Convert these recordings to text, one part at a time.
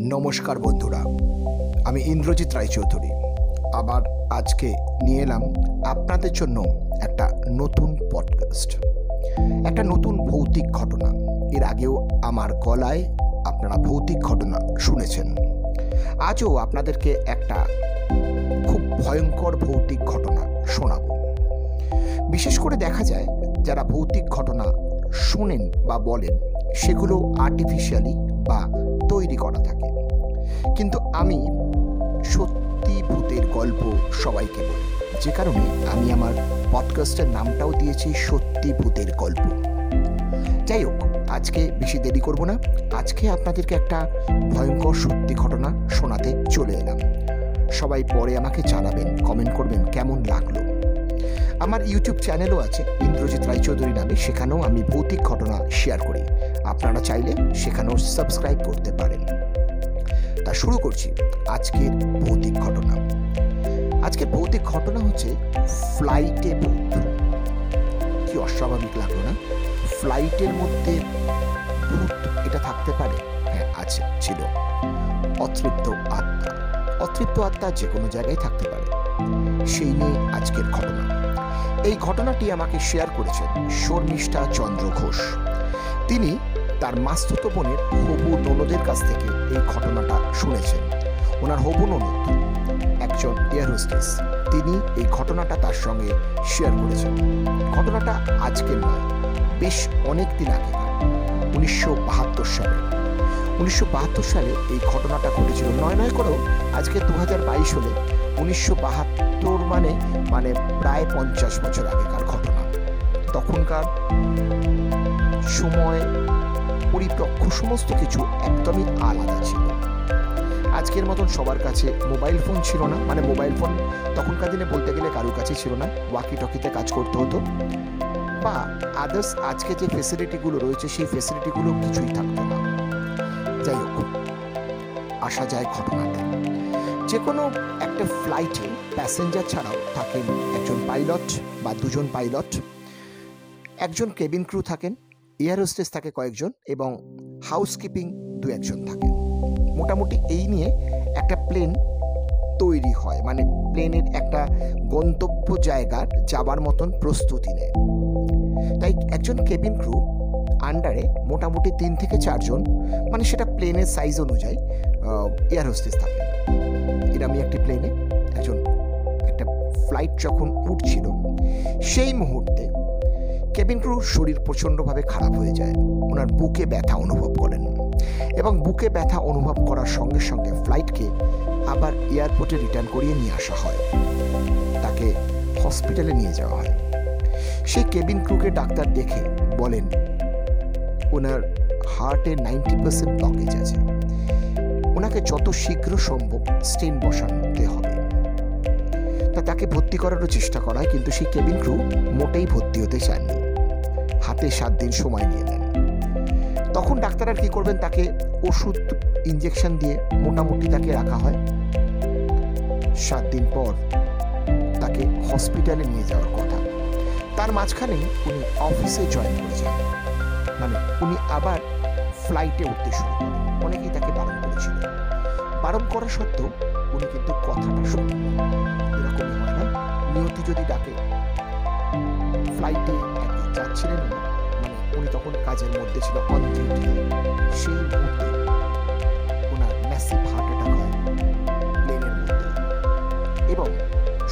নমস্কার বন্ধুরা, আমি ইন্দ্রজিৎ রায়চৌধুরী। আবার আজকে নিয়ে এলাম আপনাদের জন্য একটা নতুন পডকাস্ট একটা নতুন ভৌতিক ঘটনা। এর আগেও আমার গলায় আপনারা ভৌতিক ঘটনা শুনেছেন। আজও আপনাদেরকে একটা খুব ভয়ঙ্কর ভৌতিক ঘটনা শোনাব। বিশেষ করে দেখা যায়, যারা ভৌতিক ঘটনা শোনেন বা বলেন, সেগুলো আর্টিফিশিয়ালি বা তৈরি করা থাকে। কিন্তু আমি সত্যি ভূতের গল্প সবাইকে বলি। যে কারণে আমি আমার পডকাস্টের নামটাও দিয়েছি সত্যি ভূতের গল্প। যাই হোক, আজকে বেশি দেরি করব না। আজকে আপনাদেরকে একটা ভয়ঙ্কর সত্যি ঘটনা শোনাতে চলে এলাম। সবাই পরে আমাকে জানাবেন কমেন্ট করবেন কেমন লাগল। আমার ইউটিউব চ্যানেলও আছে, ইন্দ্রজিৎ রায়চৌধুরী নামে, সেখানেও আমি ভৌতিক ঘটনা শেয়ার করি। আপনারা চাইলে সেখানেও সাবস্ক্রাইব করতে পারেন। তা শুরু করছি আজকের ভৌতিক ঘটনা। আজকের ভৌতিক ঘটনা হচ্ছে ফ্লাইটে ভূত। কি অস্বাভাবিক লাগল না? ফ্লাইটের মধ্যে ভূত, এটা থাকতে পারে? হ্যাঁ আছে, ছিল। অতৃপ্ত আত্মা। অতৃপ্ত আত্মা যে কোনো জায়গায় থাকতে পারে। সেই নিয়ে আজকের ঘটনা। এই ঘটনাটি আমাকে শেয়ার করেছেন শর্মিষ্ঠা চন্দ্র ঘোষ। তিনি তার মাস্তুত বোনের হবু ননদের কাছ থেকে এই ঘটনাটা শুনেছেন। ওনার হবু ননদ একজন এয়ার হোস্টেস। তিনি এই ঘটনাটা তার সঙ্গে শেয়ার করেছেন। ঘটনাটা আজকের নয়, বেশ অনেক দিন আগেকার, উনিশশো বাহাত্তর সালে। উনিশশো বাহাত্তর সালে এই ঘটনাটা ঘটেছিল। নয় নয় করেও আজকে দু হাজার বাইশ হলে উনিশশো বাহাত্তর মানে মানে প্রায় পঞ্চাশ বছর আগেকার ঘটনা। তখনকার সময় পরিপক্ষ সমস্ত কিছু একদমই আলাদা ছিল। আজকের মতন সবার কাছে মোবাইল ফোন ছিল না মানে মোবাইল ফোন তখনকার দিনে বলতে গেলে কারোর কাছে ছিল না ওয়াকি টকিতে কাজ করতে হতো। বা আদার্স আজকে যে ফেসিলিটিগুলো রয়েছে, সেই ফেসিলিটিগুলো কিছুই থাকতো না। যাই হোক, আসা যায় ঘটনাতে। যে কোনো একটা ফ্লাইটে প্যাসেঞ্জার ছাড়াও থাকেন একজন পাইলট বা দুজন পাইলট একজন কেবিন ক্রু থাকেন এয়ার হোস্টেস থাকে কয়েকজন এবং হাউসকিপিং দু একজন থাকেন মোটামুটি এই নিয়ে একটা প্লেন তৈরি হয় মানে প্লেনের একটা গন্তব্য জায়গার যাবার মতন প্রস্তুতি নেয়। তাই একজন কেবিন ক্রু আন্ডারে মোটামুটি তিন থেকে চারজন মানে সেটা প্লেনের সাইজ অনুযায়ী এয়ার হোস্টেস থাকেন। এরমই একটি প্লেনে একজন একটা ফ্লাইট যখন উঠছিল, সেই মুহূর্তে কেবিন ক্রুর শরীর প্রচণ্ডভাবে খারাপ হয়ে যায়। ওনার বুকে ব্যথা অনুভব করেন এবং বুকে ব্যথা অনুভব করার সঙ্গে সঙ্গে ফ্লাইটকে আবার এয়ারপোর্টে রিটার্ন করিয়ে নিয়ে আসা হয়। তাকে হসপিটালে নিয়ে যাওয়া হয়। সেই কেবিন ক্রুকে ডাক্তার দেখে বলেন, ওনার হার্টে নাইনটি পার্সেন্ট ব্লকেজ আছে। ওনাকে যত শীঘ্র সম্ভব স্টেন বসাতে হবে। তা তাকে ভর্তি করারও চেষ্টা করা কিন্তু সেই কেবিন ক্রু মোটেই ভর্তি হতে চাননি। হাতে সাত দিন সময় নিয়ে নেন। তখন ডাক্তার আর কি করবেন, তাকে ওষুধ ইঞ্জেকশন দিয়ে মোটামুটি তাকে রাখা হয়। সাত দিন পর তাকে হসপিটালে নিয়ে যাওয়ার কথা। তার মাঝখানে উনি অফিসে জয়েন করে যান। মানে উনি আবার ফ্লাইটে উঠতে শুরু করেন। বারণ করা সত্ত্বেও উনি কিন্তু কথাটা শোনেন এরকম হয় না। নিয়তি যদি ডাকে ফ্লাইটে একদিন যাচ্ছিলেন মানে উনি তখন কাজের মধ্যে ছিল অন ডিউটি সেই মুহূর্তে ওনার ম্যাসিভ হার্ট অ্যাটাক হয় প্লেনের মধ্যে। এবং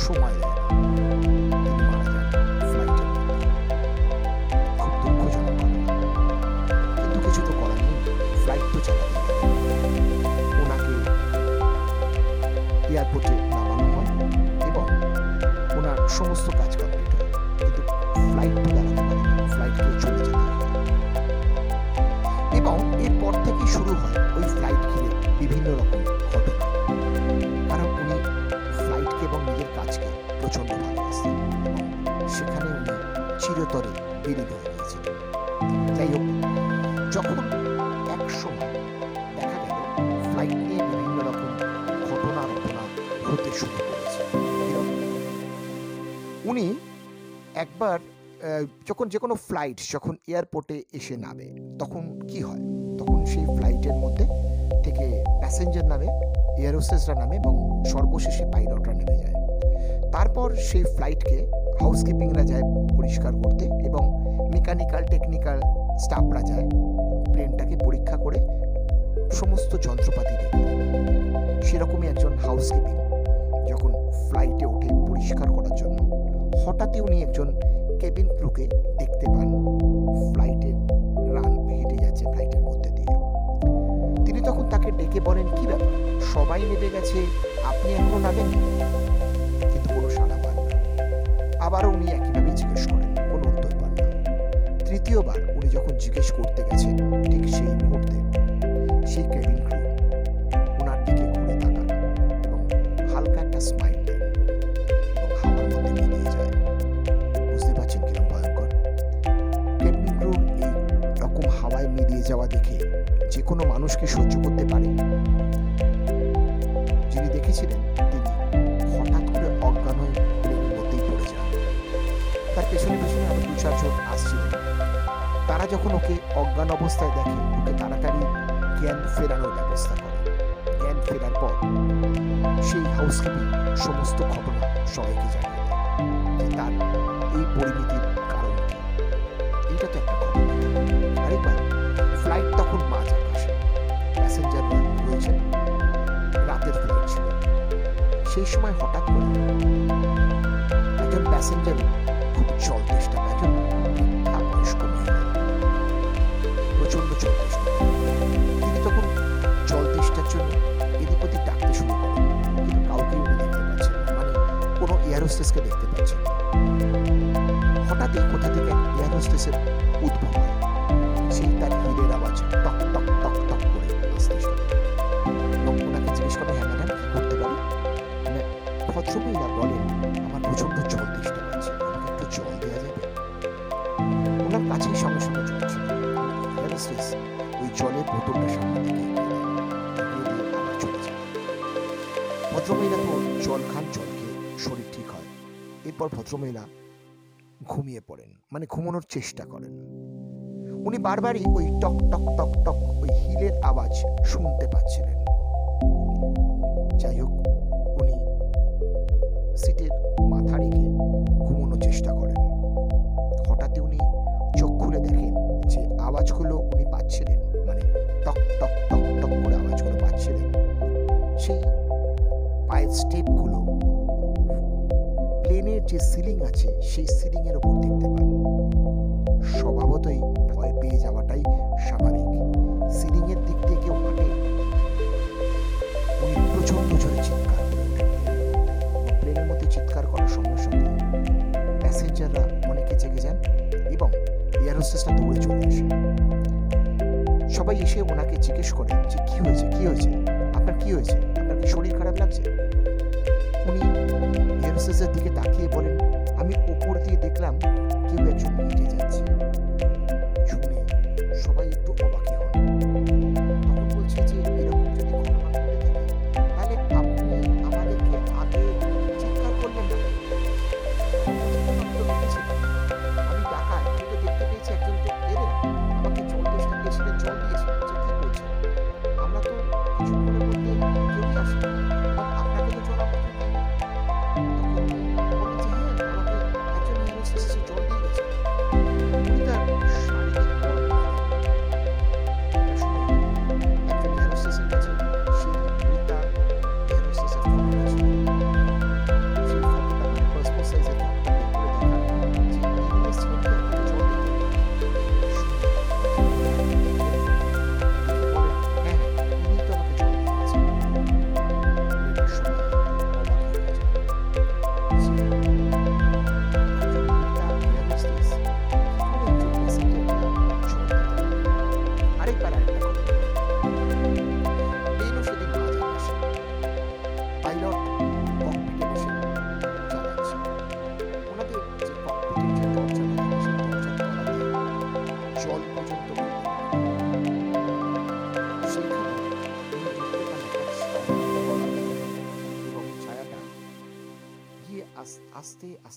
সময় প্রচণ্ড ভালোবাসতেন সেখানে উনি চিরতরে বিলীন হয়ে গিয়েছিলেন যাই হোক, যখন এক সময় দেখা গেল ফ্লাইট নিয়ে বিভিন্ন রকম ঘটনা ঘটনা হতে শুরু করেছে। উনি একবার যখন যে কোনো ফ্লাইট যখন এয়ারপোর্টে এসে নামে, তখন কি হয়? তখন সেই ফ্লাইটের মধ্যে থেকে প্যাসেঞ্জার নামে এয়ারোস্টেসরা নামে এবং সর্বশেষে পাইলটরা নেমে যায়। তারপর সেই ফ্লাইটকে হাউসকিপিংরা যায় পরিষ্কার করতে এবং মেকানিক্যাল টেকনিক্যাল স্টাফরা যায় প্লেনটাকে পরীক্ষা করে সমস্ত যন্ত্রপাতি দেখতে। সেরকমই একজন হাউসকিপিং যখন ফ্লাইটে ওঠে পরিষ্কার করার জন্য। হঠাৎই উনি একজন কেবিন ক্রুকে দেখতে পান। ফ্লাইটের রান হেঁটে যাচ্ছে ফ্লাইটের মধ্যে দিয়ে। তিনি তখন তাকে ডেকে বলেন, কি ব্যাপার? সবাই নেমে গেছে। আপনি এখনও নামেন আবারও উনি একইভাবে জিজ্ঞেস করেন, কোনো উত্তর পান না। তৃতীয়বার উনি যখন জিজ্ঞেস করতে গেছেন, ঠিক সেই মুহূর্তে সেই কেবিন ক্রু ওনার দিকে ঘুরে তাকান এবং হালকা একটা স্মাইল বুঝতে পারছেন হাওয়ায় মিলিয়ে যাওয়া দেখে যে কোনো মানুষকে সহ্য করতে পারে যিনি দেখেছিলেন পেছনে পেছনে আরও দু চারজন আসছিলেন তারা যখন ওকে অজ্ঞান অবস্থায় দেখে, ওকে তাড়াতাড়ি জ্ঞান ফেরানোর ব্যবস্থা করে। জ্ঞান ফেরার পর সেই হাউসকিপিং সমস্ত ঘটনা সবাইকে জানিয়ে দেয় তার এই পরিমিতির কারণ এটা তো একটা ঘটনা আরেকবার ফ্লাইট তখন মাঝ আকাশে। প্যাসেঞ্জাররা রয়েছেন রাতের ফ্লাইট ছিল। সেই সময় হঠাৎ করে একজন প্যাসেঞ্জার জল তেষ্টা বৃদ্ধা বয়স্ক মহিলা প্রচণ্ড জল তেষ্টা তিনি তখন জল তেষ্টার জন্য এদিক ওদিক ডাকতে শুরু করেন কিন্তু কাউকে উনি দেখতে পাচ্ছেন মানে কোনো এয়ার হোস্টেসকে দেখতে পাচ্ছেন না। হঠাৎই কোথা থেকে এয়ার হোস্টেসের উদ্ভব হয়। সেই তার হিরের আওয়াজ টক যান ভদ্রমহিলা তো জল খান, জল শরীর ঠিক হয়। এরপর ভদ্রমহিলা ঘুমিয়ে পড়েন মানে ঘুমানোর চেষ্টা করেন। উনি বারবারই ওই টক টক টক টক ওই হিলের আওয়াজ শুনতে পাচ্ছিলেন। যাই হোক, উনি সিটের মাথা রেখে ঘুমানোর চেষ্টা করেন। হঠাৎই উনি চোখ খুলে দেখেন যে আওয়াজগুলো উনি পাচ্ছিলেন স্টেপগুলো, প্লেনের যে সিলিং আছে, সেই সিলিংয়ের ওপর দেখতে পান। স্বভাবতই ভয় পেয়ে যাওয়াটাই স্বাভাবিক। সিলিংয়ের দিক দিয়ে কেউ হাঁটে উনি প্রচণ্ড জোরে চিৎকার প্লেনের মধ্যে চিৎকার করার সঙ্গে সঙ্গে প্যাসেঞ্জাররা অনেকে জেগে যান এবং এয়ার হোস্টেসটা দৌড়ে চলে আসে সবাই এসে ওনাকে জিজ্ঞেস করে যে, কি হয়েছে? কি হয়েছে? আপনার কি হয়েছে? আপনার কি শরীর খারাপ লাগছে? এয়ার দিকে তাকিয়ে বলেন আমি ওপর দিয়ে দেখলাম কেউ একজন হেঁটে যাচ্ছে।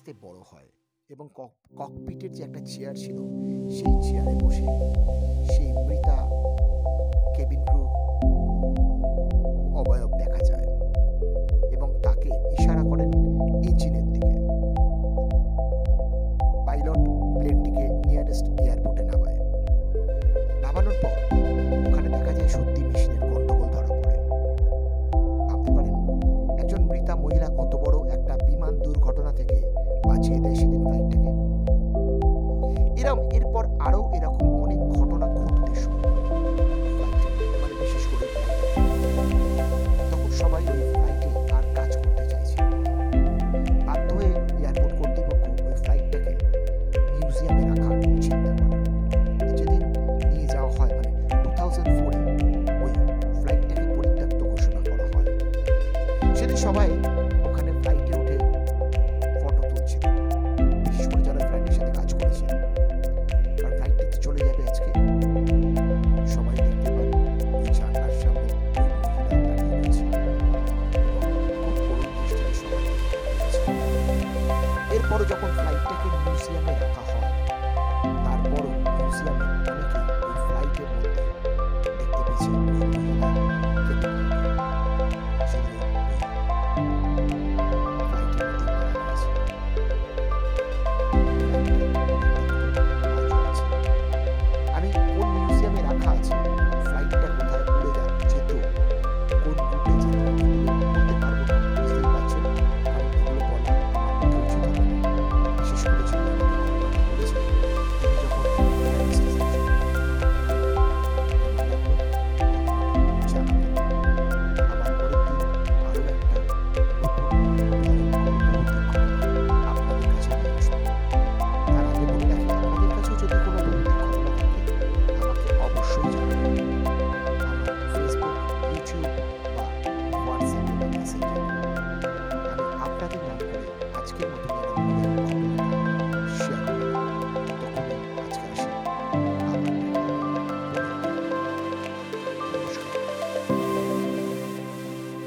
আস্তে বড় হয় এবং কক- ককপিটের যে একটা চেয়ার ছিল, সেই চেয়ারে বসে সেই মৃতা পৌঁছে দেয় সেদিন ফ্লাইটটাকে এরম, এরপর আরও এরকম অনেক ঘটনা ঘটতে শুরু মানে করতে ফ্লাইটটাকে নিয়ে যাওয়া হয় মানে ওই ফ্লাইটটাকে ঘোষণা করা হয়। সেদিন সবাই ফ্লাইটটাকে মিউজিয়ামে